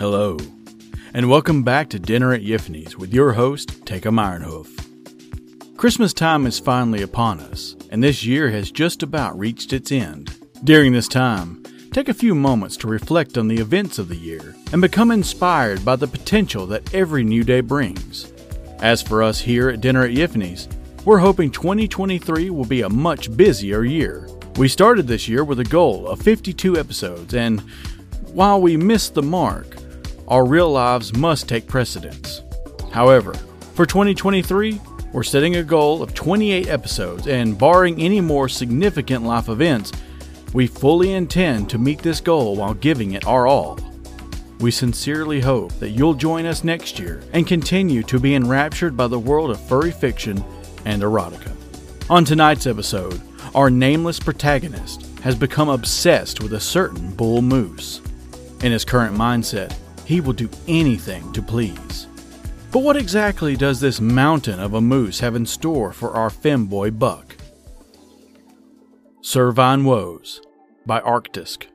Hello, and welcome back to Dinner at Yiffany's with your host, Ta'kom Ironhoof. Christmas time is finally upon us, and this year has just about reached its end. During this time, take a few moments to reflect on the events of the year and become inspired by the potential that every new day brings. As for us here at Dinner at Yiffany's, we're hoping 2023 will be a much busier year. We started this year with a goal of 52 episodes, and while we missed the mark, our real lives must take precedence. However, for 2023, we're setting a goal of 28 episodes, and barring any more significant life events, we fully intend to meet this goal while giving it our all. We sincerely hope that you'll join us next year and continue to be enraptured by the world of furry fiction and erotica. On tonight's episode, our nameless protagonist has become obsessed with a certain bull moose. In his current mindset, he will do anything to please. But what exactly does this mountain of a moose have in store for our femboy buck? Cervine Woes by Arktisk.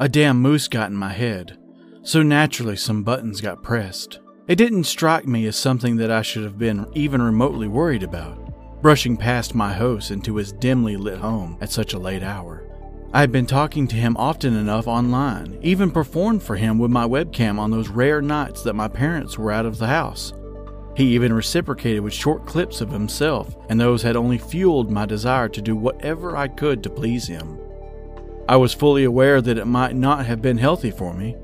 A damn moose got in my head, so naturally some buttons got pressed. It didn't strike me as something that I should have been even remotely worried about, brushing past my host into his dimly lit home at such a late hour. I had been talking to him often enough online, even performed for him with my webcam on those rare nights that my parents were out of the house. He even reciprocated with short clips of himself, and those had only fueled my desire to do whatever I could to please him. I was fully aware that it might not have been healthy for me,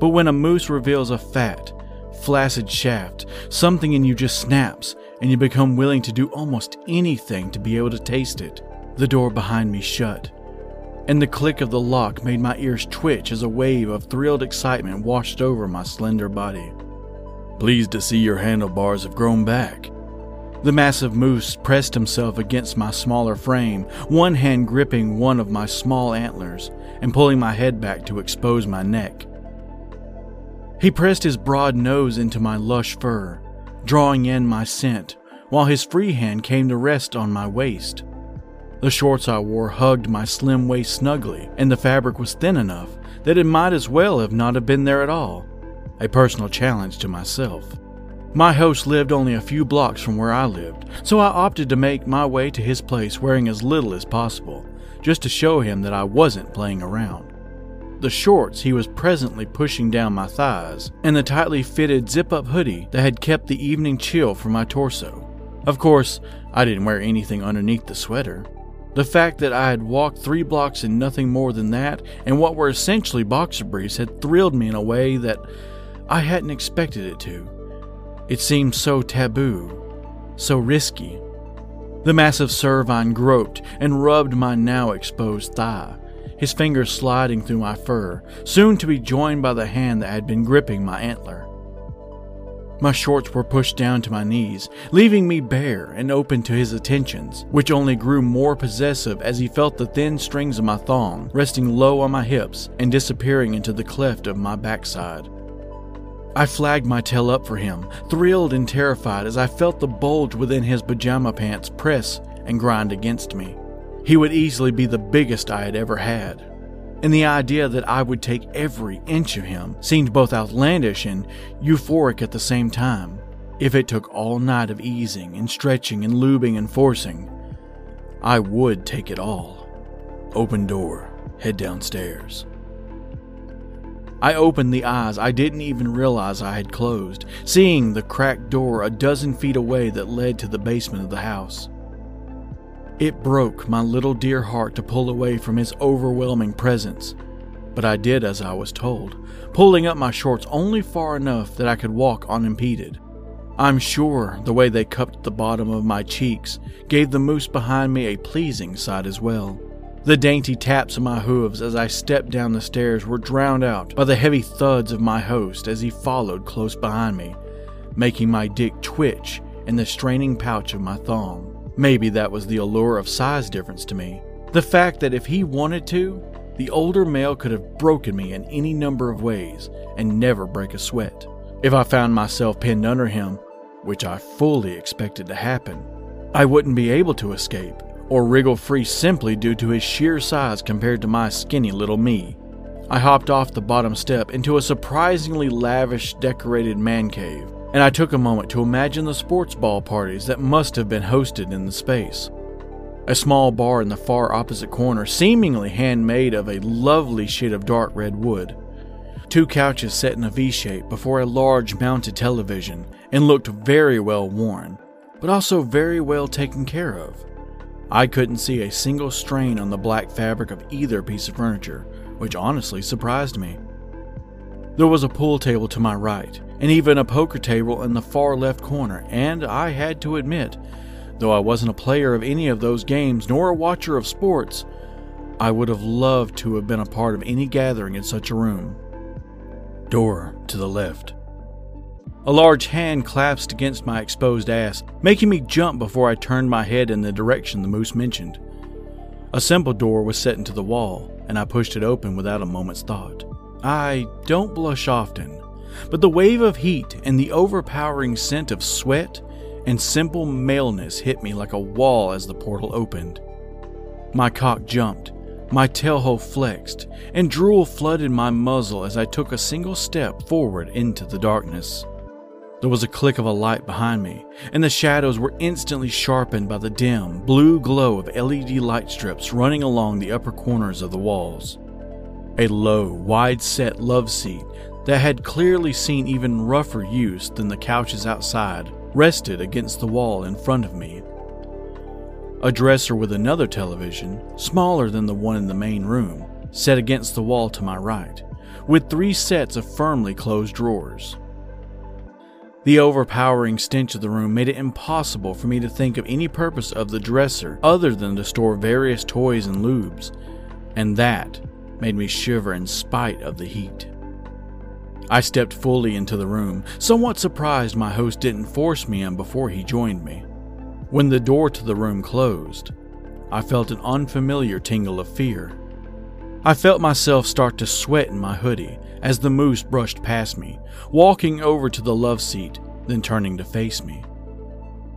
but when a moose reveals a fat, flaccid shaft, something in you just snaps, and you become willing to do almost anything to be able to taste it. The door behind me shut, and the click of the lock made my ears twitch as a wave of thrilled excitement washed over my slender body. Pleased to see your handlebars have grown back. The massive moose pressed himself against my smaller frame, one hand gripping one of my small antlers and pulling my head back to expose my neck. He pressed his broad nose into my lush fur, drawing in my scent, while his free hand came to rest on my waist. The shorts I wore hugged my slim waist snugly, and the fabric was thin enough that it might as well have not have been there at all a personal challenge to myself. My host lived only a few blocks from where I lived, so I opted to make my way to his place wearing as little as possible, just to show him that I wasn't playing around. The shorts he was presently pushing down my thighs, and the tightly fitted zip up hoodie that had kept the evening chill from my torso. Of course, I didn't wear anything underneath the sweater. The fact that I had walked three blocks in nothing more than that and what were essentially boxer briefs had thrilled me in a way that I hadn't expected it to. It seemed so taboo, so risky. The massive Cervine groped and rubbed my now exposed thigh, his fingers sliding through my fur, soon to be joined by the hand that had been gripping my antler. My shorts were pushed down to my knees, leaving me bare and open to his attentions, which only grew more possessive as he felt the thin strings of my thong resting low on my hips and disappearing into the cleft of my backside. I flagged my tail up for him, thrilled and terrified as I felt the bulge within his pajama pants press and grind against me. He would easily be the biggest I had ever had. And the idea that I would take every inch of him seemed both outlandish and euphoric at the same time. If it took all night of easing and stretching and lubing and forcing, I would take it all. Open door, head downstairs. I opened the eyes I didn't even realize I had closed, seeing the cracked door a dozen feet away that led to the basement of the house. It broke my little dear heart to pull away from his overwhelming presence, but I did as I was told, pulling up my shorts only far enough that I could walk unimpeded. I'm sure the way they cupped the bottom of my cheeks gave the moose behind me a pleasing sight as well. The dainty taps of my hooves as I stepped down the stairs were drowned out by the heavy thuds of my host as he followed close behind me, making my dick twitch in the straining pouch of my thong. Maybe that was the allure of size difference to me. The fact that if he wanted to, the older male could have broken me in any number of ways and never break a sweat. If I found myself pinned under him, which I fully expected to happen, I wouldn't be able to escape or wriggle free simply due to his sheer size compared to my skinny little me. I hopped off the bottom step into a surprisingly lavish decorated man cave, and I took a moment to imagine the sports ball parties that must have been hosted in the space. A small bar in the far opposite corner, seemingly handmade of a lovely shade of dark red wood. Two couches set in a V shape before a large mounted television and looked very well worn, but also very well taken care of. I couldn't see a single strain on the black fabric of either piece of furniture, which honestly surprised me. There was a pool table to my right, and even a poker table in the far left corner, and I had to admit, though I wasn't a player of any of those games nor a watcher of sports, I would have loved to have been a part of any gathering in such a room. Door to the left. A large hand clasped against my exposed ass, making me jump before I turned my head in the direction the moose mentioned. A simple door was set into the wall, and I pushed it open without a moment's thought. I don't blush often, but the wave of heat and the overpowering scent of sweat and simple maleness hit me like a wall as the portal opened. My cock jumped, my tailhole flexed, and drool flooded my muzzle as I took a single step forward into the darkness. There was a click of a light behind me, and the shadows were instantly sharpened by the dim, blue glow of LED light strips running along the upper corners of the walls. A low, wide set love seat that had clearly seen even rougher use than the couches outside rested against the wall in front of me. A dresser with another television, smaller than the one in the main room, set against the wall to my right, with three sets of firmly closed drawers. The overpowering stench of the room made it impossible for me to think of any purpose of the dresser other than to store various toys and lubes, and that made me shiver in spite of the heat. I stepped fully into the room, somewhat surprised my host didn't force me in before he joined me. When the door to the room closed, I felt an unfamiliar tingle of fear. I felt myself start to sweat in my hoodie as the moose brushed past me, walking over to the love seat, then turning to face me.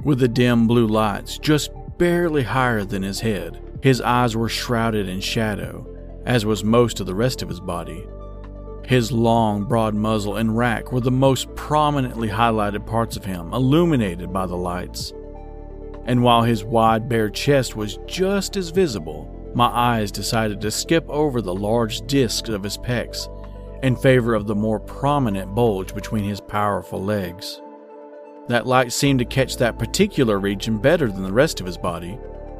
With the dim blue lights just barely higher than his head, his eyes were shrouded in shadow, as was most of the rest of his body. His long, broad muzzle and rack were the most prominently highlighted parts of him, illuminated by the lights. And while his wide, bare chest was just as visible, my eyes decided to skip over the large discs of his pecs in favor of the more prominent bulge between his powerful legs. That light seemed to catch that particular region better than the rest of his body.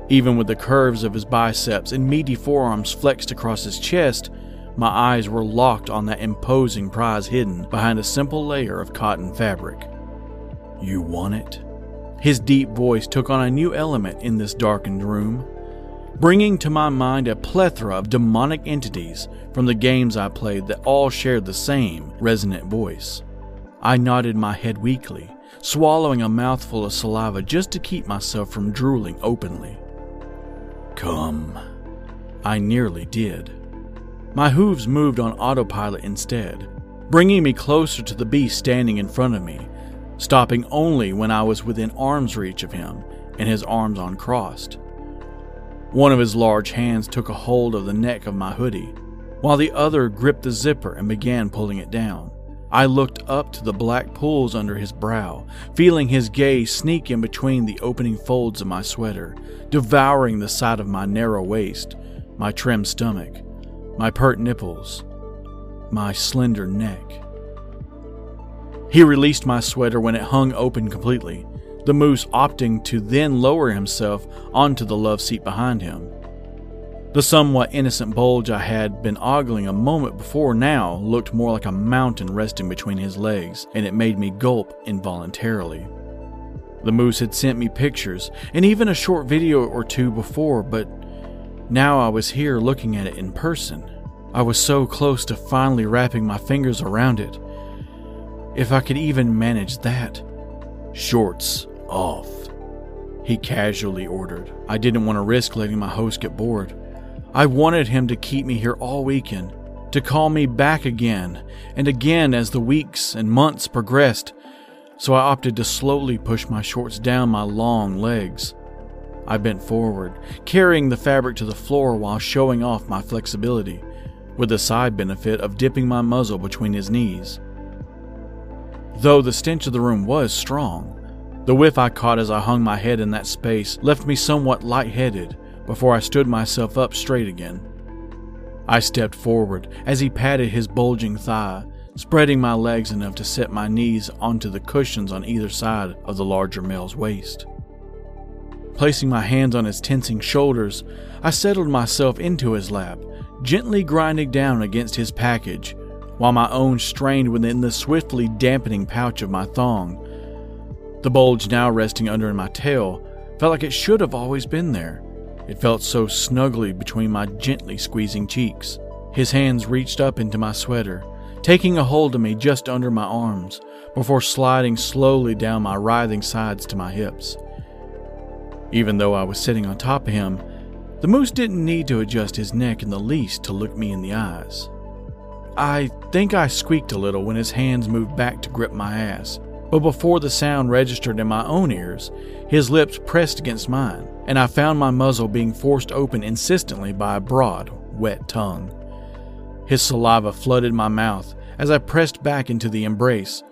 Even with the curves of his biceps and meaty forearms flexed across his chest, my eyes were locked on that imposing prize hidden behind a simple layer of cotton fabric. You want it? His deep voice took on a new element in this darkened room bringing to my mind a plethora of demonic entities from the games I played that all shared the same resonant voice. I nodded my head weakly, swallowing a mouthful of saliva just to keep myself from drooling openly. Come. I nearly did. My hooves moved on autopilot instead, bringing me closer to the beast standing in front of me, stopping only when I was within arm's reach of him and his arms uncrossed. One of his large hands took a hold of the neck of my hoodie, while the other gripped the zipper and began pulling it down. I looked up to the black pools under his brow, feeling his gaze sneak in between the opening folds of my sweater, devouring the side of my narrow waist, my trim stomach, my pert nipples, my slender neck. He released my sweater when it hung open completely, the moose opting to then lower himself onto the love seat behind him. The somewhat innocent bulge I had been ogling a moment before now looked more like a mountain resting between his legs, and it made me gulp involuntarily. The moose had sent me pictures and even a short video or two before, but now I was here looking at it in person. I was so close to finally wrapping my fingers around it. If I could even manage that. Shorts off. He casually ordered. I didn't want to risk letting my host get bored. I wanted him to keep me here all weekend, to call me back again and again as the weeks and months progressed, so I opted to slowly push my shorts down my long legs. I bent forward, carrying the fabric to the floor while showing off my flexibility, with the side benefit of dipping my muzzle between his knees. Though the stench of the room was strong, the whiff I caught as I hung my head in that space left me somewhat lightheaded before I stood myself up straight again. I stepped forward as he patted his bulging thigh, spreading my legs enough to set my knees onto the cushions on either side of the larger male's waist. Placing my hands on his tensing shoulders, I settled myself into his lap, gently grinding down against his package, while my own strained within the swiftly dampening pouch of my thong. The bulge now resting under my tail felt like it should have always been there. It felt so snugly between my gently squeezing cheeks. His hands reached up into my sweater, taking a hold of me just under my arms, before sliding slowly down my writhing sides to my hips. Even though I was sitting on top of him, the moose didn't need to adjust his neck in the least to look me in the eyes. I think I squeaked a little when his hands moved back to grip my ass, but before the sound registered in my own ears, his lips pressed against mine, and I found my muzzle being forced open insistently by a broad, wet tongue. His saliva flooded my mouth as I pressed back into the embrace,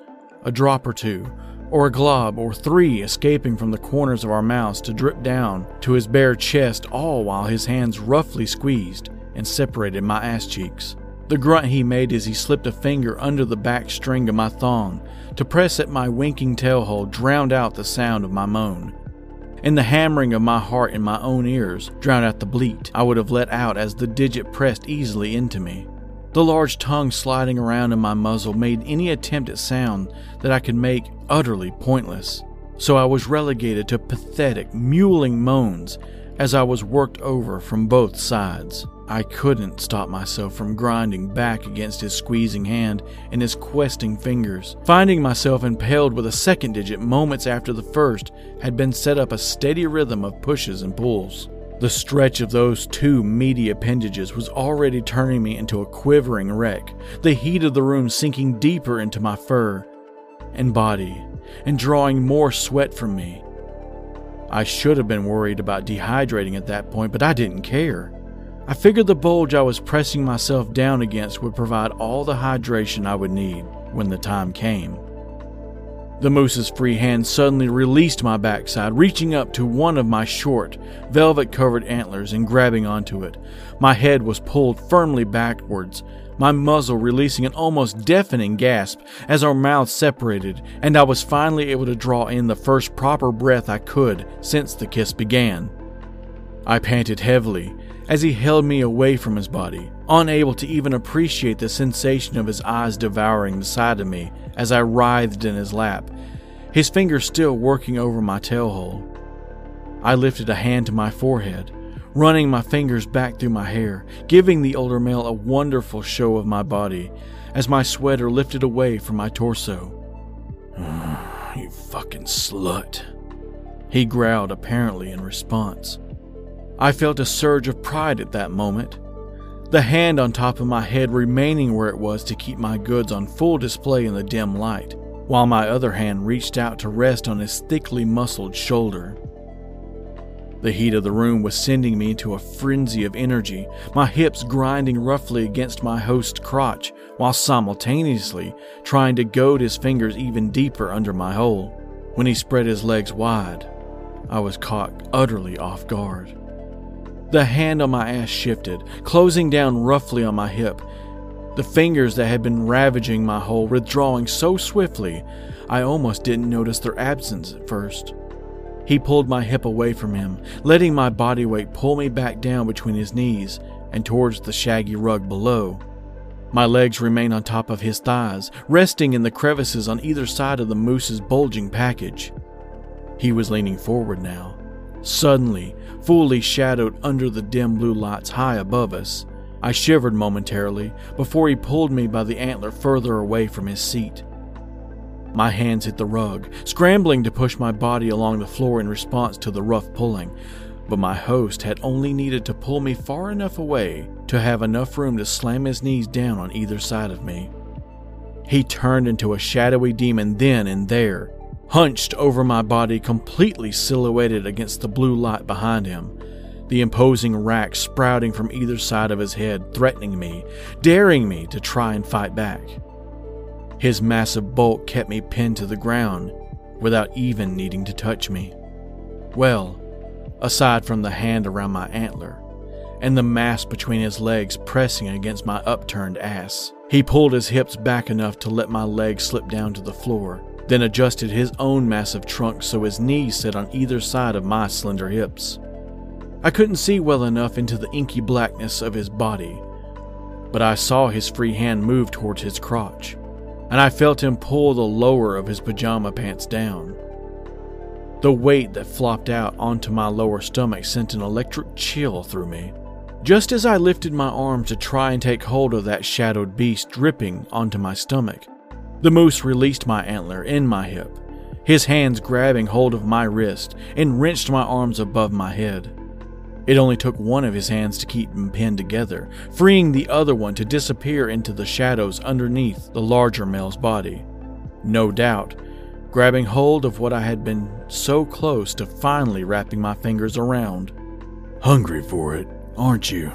a drop or two, or a glob or three escaping from the corners of our mouths to drip down to his bare chest, all while his hands roughly squeezed and separated my ass cheeks. The grunt he made as he slipped a finger under the back string of my thong to press at my winking tailhole drowned out the sound of my moan. And the hammering of my heart in my own ears drowned out the bleat I would have let out as the digit pressed easily into me. The large tongue sliding around in my muzzle made any attempt at sound that I could make utterly pointless, so I was relegated to pathetic, mewling moans as I was worked over from both sides. I couldn't stop myself from grinding back against his squeezing hand and his questing fingers, finding myself impaled with a second digit moments after the first had been set up a steady rhythm of pushes and pulls. The stretch of those two meaty appendages was already turning me into a quivering wreck, the heat of the room sinking deeper into my fur and body and drawing more sweat from me. I should have been worried about dehydrating at that point, but I didn't care. I figured the bulge I was pressing myself down against would provide all the hydration I would need when the time came. The moose's free hand suddenly released my backside, reaching up to one of my short, velvet covered antlers and grabbing onto it. My head was pulled firmly backwards, my muzzle releasing an almost deafening gasp as our mouths separated, and I was finally able to draw in the first proper breath I could since the kiss began. I panted heavily as he held me away from his body, unable to even appreciate the sensation of his eyes devouring the side of me as I writhed in his lap, his fingers still working over my tail hole. I lifted a hand to my forehead, running my fingers back through my hair, giving the older male a wonderful show of my body as my sweater lifted away from my torso. you fucking slut. He growled apparently in response. I felt a surge of pride at that moment the hand on top of my head remaining where it was to keep my goods on full display in the dim light, while my other hand reached out to rest on his thickly muscled shoulder. The heat of the room was sending me into a frenzy of energy, my hips grinding roughly against my host's crotch, while simultaneously trying to goad his fingers even deeper under my hole. When he spread his legs wide, I was caught utterly off guard. The hand on my ass shifted, closing down roughly on my hip. The fingers that had been ravaging my hole withdrawing so swiftly, I almost didn't notice their absence at first. He pulled my hip away from him, letting my body weight pull me back down between his knees and towards the shaggy rug below. My legs remained on top of his thighs, resting in the crevices on either side of the moose's bulging package. He was leaning forward now, Suddenly, fully shadowed under the dim blue lights high above us, I shivered momentarily before he pulled me by the antler further away from his seat. My hands hit the rug, scrambling to push my body along the floor in response to the rough pulling, but my host had only needed to pull me far enough away to have enough room to slam his knees down on either side of me. He turned into a shadowy demon then and there, hunched over my body, completely silhouetted against the blue light behind him, the imposing rack sprouting from either side of his head, threatening me, daring me to try and fight back. His massive bulk kept me pinned to the ground without even needing to touch me. Well, aside from the hand around my antler and the mass between his legs pressing against my upturned ass. He pulled his hips back enough to let my legs slip down to the floor, then adjusted his own massive trunk so his knees sat on either side of my slender hips. I couldn't see well enough into the inky blackness of his body, but I saw his free hand move towards his crotch, and I felt him pull the lower of his pajama pants down. The weight that flopped out onto my lower stomach sent an electric chill through me. Just as I lifted my arm to try and take hold of that shadowed beast dripping onto my stomach, the moose released my antler in my hip, his hands grabbing hold of my wrist and wrenched my arms above my head. It only took one of his hands to keep them pinned together, freeing the other one to disappear into the shadows underneath the larger male's body. No doubt, grabbing hold of what I had been so close to finally wrapping my fingers around. Hungry for it, aren't you?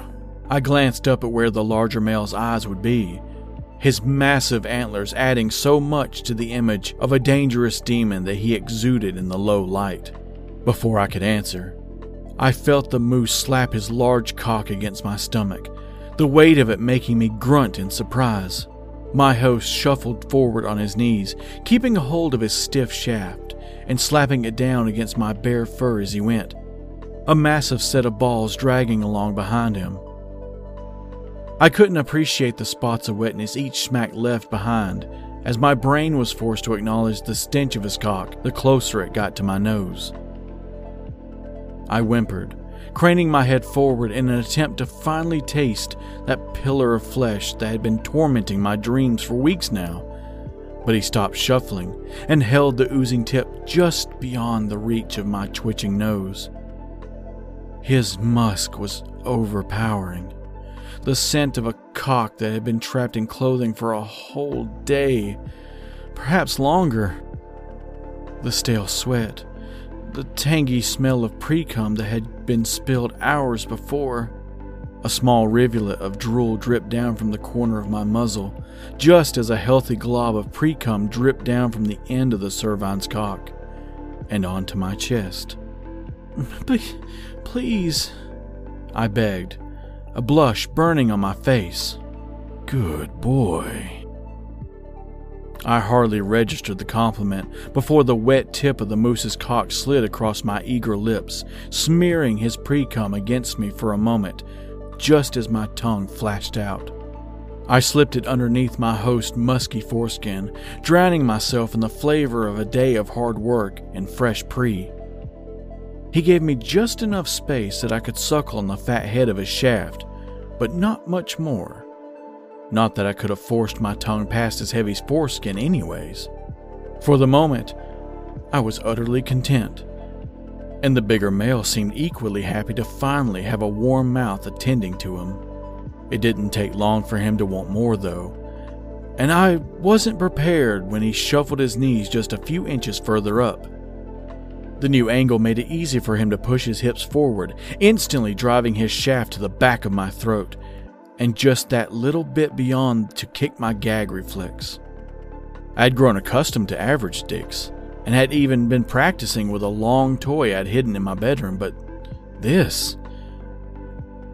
I glanced up at where the larger male's eyes would be, his massive antlers adding so much to the image of a dangerous demon that he exuded in the low light. Before I could answer, I felt the moose slap his large cock against my stomach, the weight of it making me grunt in surprise. My host shuffled forward on his knees, keeping a hold of his stiff shaft and slapping it down against my bare fur as he went, a massive set of balls dragging along behind him. I couldn't appreciate the spots of wetness each smack left behind, as my brain was forced to acknowledge the stench of his cock the closer it got to my nose. I whimpered, craning my head forward in an attempt to finally taste that pillar of flesh that had been tormenting my dreams for weeks now. But he stopped shuffling and held the oozing tip just beyond the reach of my twitching nose. His musk was overpowering. The scent of a cock that had been trapped in clothing for a whole day, perhaps longer. The stale sweat, the tangy smell of precum that had been spilled hours before. A small rivulet of drool dripped down from the corner of my muzzle, just as a healthy glob of precum dripped down from the end of the Cervine's cock and onto my chest. Please, please, I begged, a blush burning on my face. Good boy. I hardly registered the compliment before the wet tip of the moose's cock slid across my eager lips, smearing his precum against me for a moment, just as my tongue flashed out. I slipped it underneath my host's musky foreskin, drowning myself in the flavor of a day of hard work and fresh pre. He gave me just enough space that I could suckle on the fat head of his shaft, but not much more. Not that I could have forced my tongue past his heavy foreskin, anyways. For the moment, I was utterly content, and the bigger male seemed equally happy to finally have a warm mouth attending to him. It didn't take long for him to want more, though, and I wasn't prepared when he shuffled his knees just a few inches further up. The new angle made it easy for him to push his hips forward, instantly driving his shaft to the back of my throat and just that little bit beyond to kick my gag reflex. I had grown accustomed to average dicks, and had even been practicing with a long toy I'd hidden in my bedroom, but this.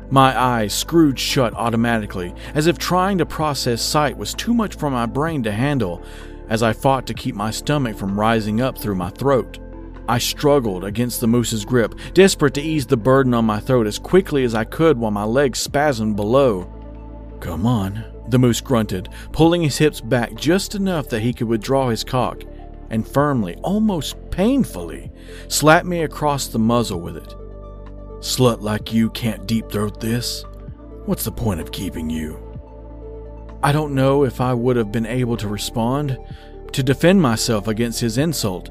My eyes screwed shut automatically, as if trying to process sight was too much for my brain to handle, as I fought to keep my stomach from rising up through my throat. I struggled against the moose's grip, desperate to ease the burden on my throat as quickly as I could while my legs spasmed below. Come on, the moose grunted, pulling his hips back just enough that he could withdraw his cock, and firmly, almost painfully, slap me across the muzzle with it. Slut like you can't deep throat this? What's the point of keeping you? I don't know if I would have been able to respond, to defend myself against his insult,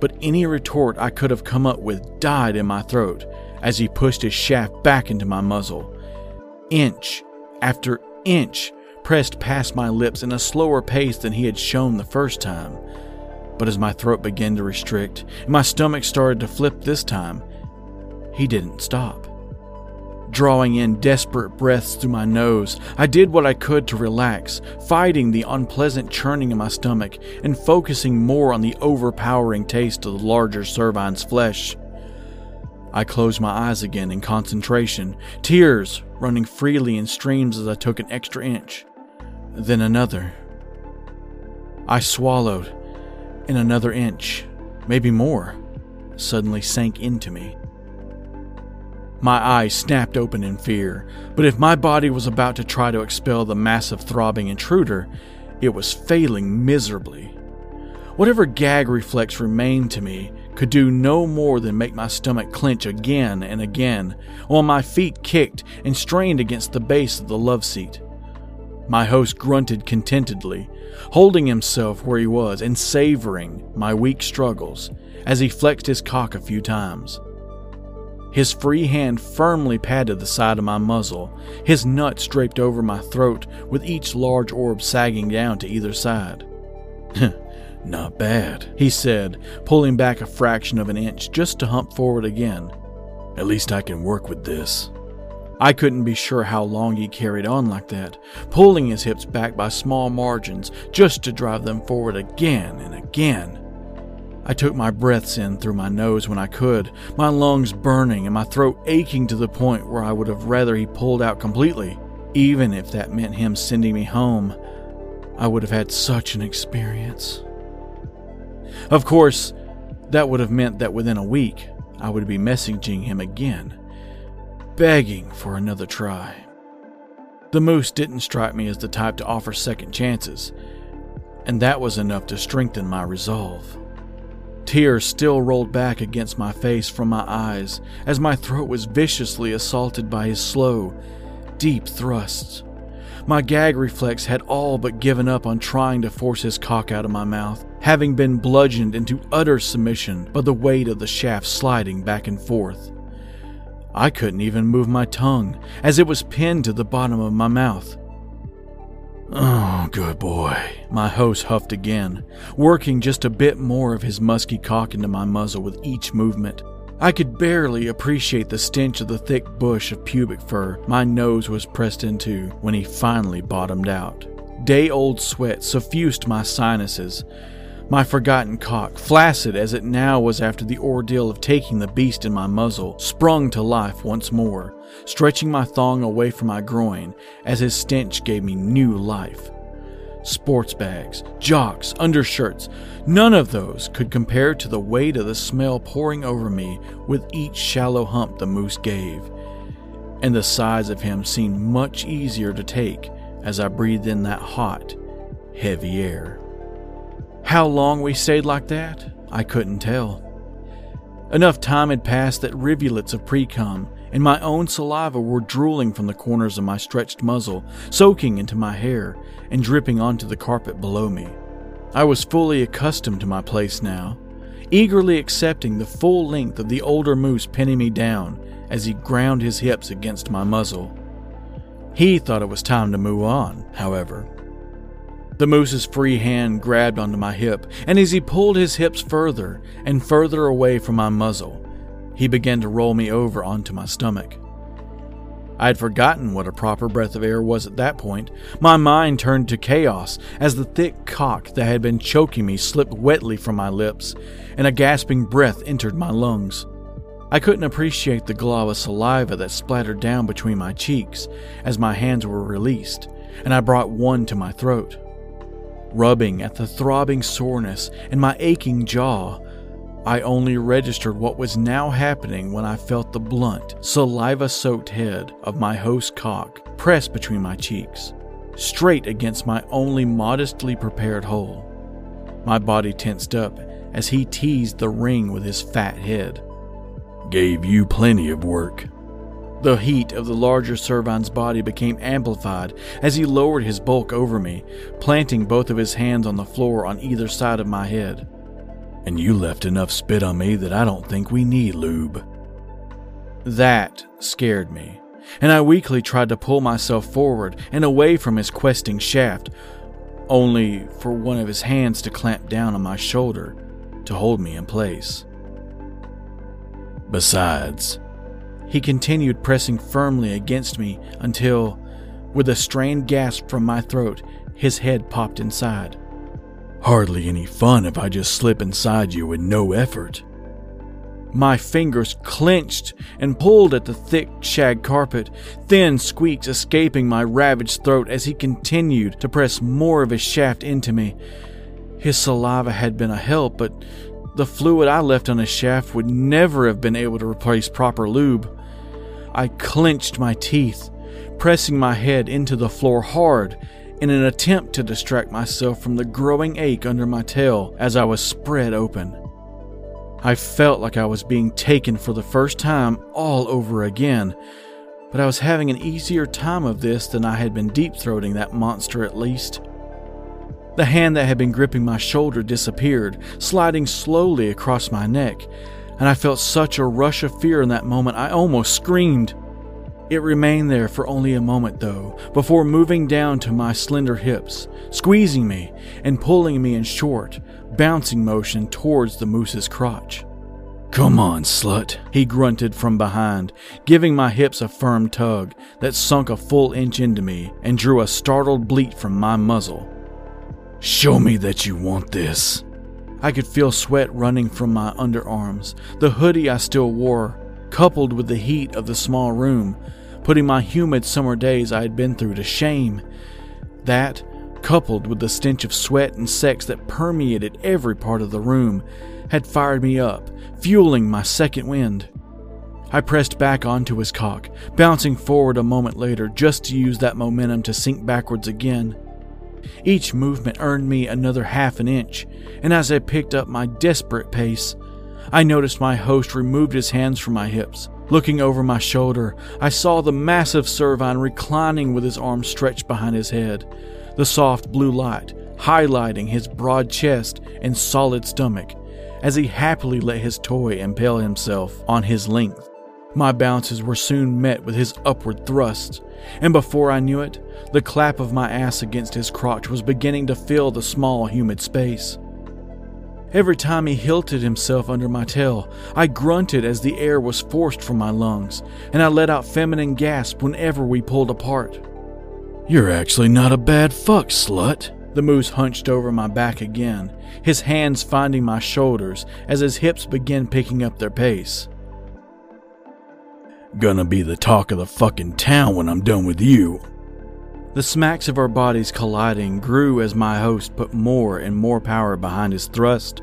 but any retort I could have come up with died in my throat as he pushed his shaft back into my muzzle. Inch after inch pressed past my lips in a slower pace than he had shown the first time. But as my throat began to restrict and my stomach started to flip this time, he didn't stop. Drawing in desperate breaths through my nose, I did what I could to relax, fighting the unpleasant churning in my stomach and focusing more on the overpowering taste of the larger Cervine's flesh. I closed my eyes again in concentration, tears running freely in streams as I took an extra inch, then another. I swallowed, and another inch, maybe more, suddenly sank into me. My eyes snapped open in fear, but if my body was about to try to expel the massive throbbing intruder, it was failing miserably. Whatever gag reflex remained to me could do no more than make my stomach clench again and again, while my feet kicked and strained against the base of the love seat. My host grunted contentedly, holding himself where he was and savoring my weak struggles as he flexed his cock a few times. His free hand firmly patted the side of my muzzle, his nuts draped over my throat, with each large orb sagging down to either side. Not bad, he said, pulling back a fraction of an inch just to hump forward again. At least I can work with this. I couldn't be sure how long he carried on like that, pulling his hips back by small margins just to drive them forward again and again. I took my breaths in through my nose when I could, my lungs burning and my throat aching to the point where I would have rather he pulled out completely, even if that meant him sending me home. I would have had such an experience. Of course, that would have meant that within a week, I would be messaging him again, begging for another try. The moose didn't strike me as the type to offer second chances, and that was enough to strengthen my resolve. Tears still rolled back against my face from my eyes as my throat was viciously assaulted by his slow, deep thrusts. My gag reflex had all but given up on trying to force his cock out of my mouth, having been bludgeoned into utter submission by the weight of the shaft sliding back and forth. I couldn't even move my tongue, as it was pinned to the bottom of my mouth. Oh, good boy, my host huffed again, working just a bit more of his musky cock into my muzzle with each movement. I could barely appreciate the stench of the thick bush of pubic fur my nose was pressed into when he finally bottomed out. Day old sweat suffused my sinuses. My forgotten cock, flaccid as it now was after the ordeal of taking the beast in my muzzle, sprung to life once more, stretching my thong away from my groin as his stench gave me new life sports bags, jocks, undershirts. None of those could compare to the weight of the smell pouring over me with each shallow hump the moose gave. And the size of him seemed much easier to take as I breathed in that hot, heavy air. How long we stayed like that, I couldn't tell. Enough time had passed that rivulets of precum and my own saliva were drooling from the corners of my stretched muzzle, soaking into my hair and dripping onto the carpet below me. I was fully accustomed to my place now, eagerly accepting the full length of the older moose pinning me down as he ground his hips against my muzzle. He thought it was time to move on, however. The moose's free hand grabbed onto my hip, and as he pulled his hips further and further away from my muzzle, he began to roll me over onto my stomach. I had forgotten what a proper breath of air was at that point. My mind turned to chaos as the thick cock that had been choking me slipped wetly from my lips, and a gasping breath entered my lungs. I couldn't appreciate the glob of saliva that splattered down between my cheeks as my hands were released, and I brought one to my throat. Rubbing at the throbbing soreness in my aching jaw, I only registered what was now happening when I felt the blunt, saliva soaked head of my host cock pressed between my cheeks, straight against my only modestly prepared hole. My body tensed up as he teased the ring with his fat head. Gave you plenty of work. The heat of the larger Cervine's body became amplified as he lowered his bulk over me, planting both of his hands on the floor on either side of my head and you left enough spit on me that I don't think we need lube. That scared me, and I weakly tried to pull myself forward and away from his questing shaft, only for one of his hands to clamp down on my shoulder to hold me in place. Besides, He continued pressing firmly against me until, with a strained gasp from my throat, his head popped inside. Hardly any fun if I just slip inside you with no effort. My fingers clenched and pulled at the thick shag carpet, thin squeaks escaping my ravaged throat as he continued to press more of his shaft into me. His saliva had been a help, but the fluid I left on his shaft would never have been able to replace proper lube. I clenched my teeth, pressing my head into the floor hard in an attempt to distract myself from the growing ache under my tail as I was spread open. I felt like I was being taken for the first time all over again, but I was having an easier time of this than I had been deep throating that monster at least. The hand that had been gripping my shoulder disappeared, sliding slowly across my neck, and I felt such a rush of fear in that moment I almost screamed. It remained there for only a moment, though, before moving down to my slender hips, squeezing me and pulling me in short, bouncing motion towards the moose's crotch. Come on, slut, he grunted from behind, giving my hips a firm tug that sunk a full inch into me and drew a startled bleat from my muzzle. Show me that you want this. I could feel sweat running from my underarms, the hoodie I still wore, coupled with the heat of the small room, putting my humid summer days I had been through to shame. That, coupled with the stench of sweat and sex that permeated every part of the room, had fired me up, fueling my second wind. I pressed back onto his cock, bouncing forward a moment later just to use that momentum to sink backwards again. Each movement earned me another half an inch, and as I picked up my desperate pace, I noticed my host removed his hands from my hips, Looking over my shoulder, I saw the massive Cervine reclining with his arms stretched behind his head, the soft blue light highlighting his broad chest and solid stomach as he happily let his toy impale himself on his length. My bounces were soon met with his upward thrusts, and before I knew it, the clap of my ass against his crotch was beginning to fill the small, humid space. Every time he hilted himself under my tail, I grunted as the air was forced from my lungs, and I let out feminine gasps whenever we pulled apart. You're actually not a bad fuck, slut. The moose hunched over my back again, his hands finding my shoulders as his hips began picking up their pace. Gonna be the talk of the fucking town when I'm done with you. The smacks of our bodies colliding grew as my host put more and more power behind his thrust.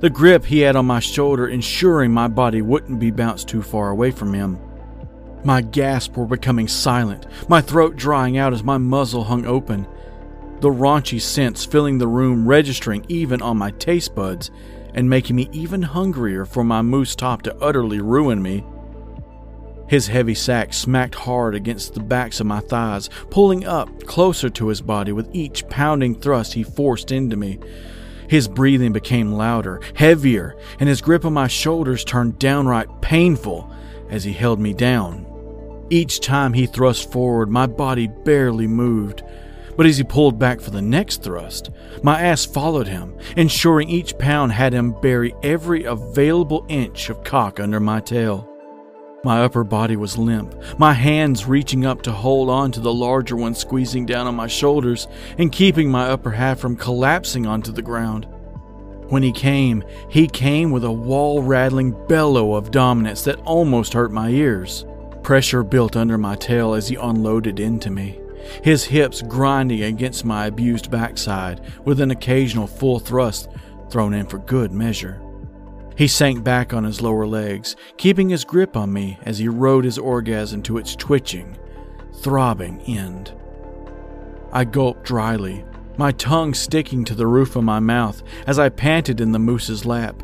The grip he had on my shoulder ensuring my body wouldn't be bounced too far away from him. My gasps were becoming silent, my throat drying out as my muzzle hung open. The raunchy scents filling the room registering even on my taste buds and making me even hungrier for my moose top to utterly ruin me. His heavy sack smacked hard against the backs of my thighs, pulling up closer to his body with each pounding thrust he forced into me. His breathing became louder, heavier, and his grip on my shoulders turned downright painful as he held me down. Each time he thrust forward, my body barely moved. But as he pulled back for the next thrust, my ass followed him, ensuring each pound had him bury every available inch of cock under my tail. My upper body was limp, my hands reaching up to hold on to the larger one squeezing down on my shoulders and keeping my upper half from collapsing onto the ground. When he came, he came with a wall rattling bellow of dominance that almost hurt my ears. Pressure built under my tail as he unloaded into me, his hips grinding against my abused backside with an occasional full thrust thrown in for good measure. He sank back on his lower legs, keeping his grip on me as he rode his orgasm to its twitching, throbbing end. I gulped dryly, my tongue sticking to the roof of my mouth as I panted in the moose's lap.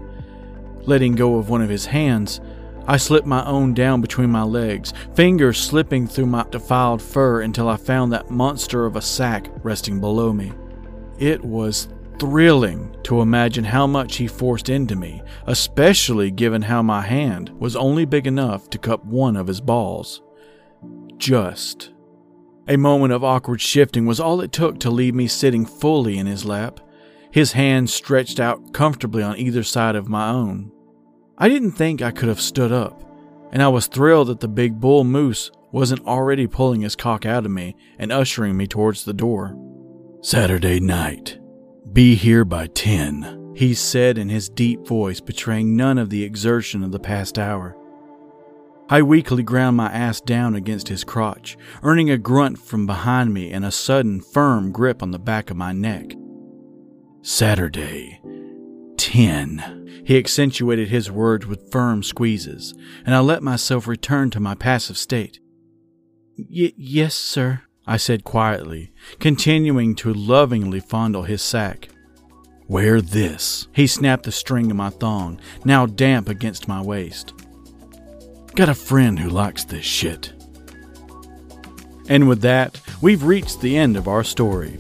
Letting go of one of his hands, I slipped my own down between my legs, fingers slipping through my defiled fur until I found that monster of a sack resting below me. It was thrilling to imagine how much he forced into me, especially given how my hand was only big enough to cup one of his balls. Just. A moment of awkward shifting was all it took to leave me sitting fully in his lap, his hands stretched out comfortably on either side of my own. I didn't think I could have stood up, and I was thrilled that the big bull moose wasn't already pulling his cock out of me and ushering me towards the door. Saturday night. Be here by 10, he said in his deep voice, betraying none of the exertion of the past hour. I weakly ground my ass down against his crotch, earning a grunt from behind me and a sudden firm grip on the back of my neck. Saturday, 10. He accentuated his words with firm squeezes, and I let myself return to my passive state. Yes, sir, I said quietly, continuing to lovingly fondle his sack. Wear this. He snapped the string of my thong, now damp against my waist. Got a friend who likes this shit. And with that, we've reached the end of our story.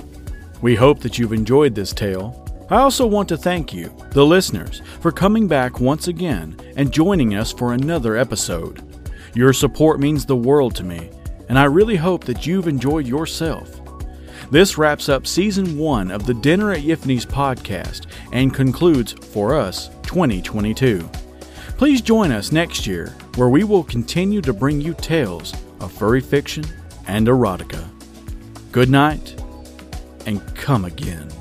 We hope that you've enjoyed this tale. I also want to thank you, the listeners, for coming back once again and joining us for another episode. Your support means the world to me, and I really hope that you've enjoyed yourself. This wraps up season one of the Dinner at Yiffany's podcast and concludes, for us, 2022. Please join us next year, where we will continue to bring you tales of furry fiction and erotica. Good night, and come again.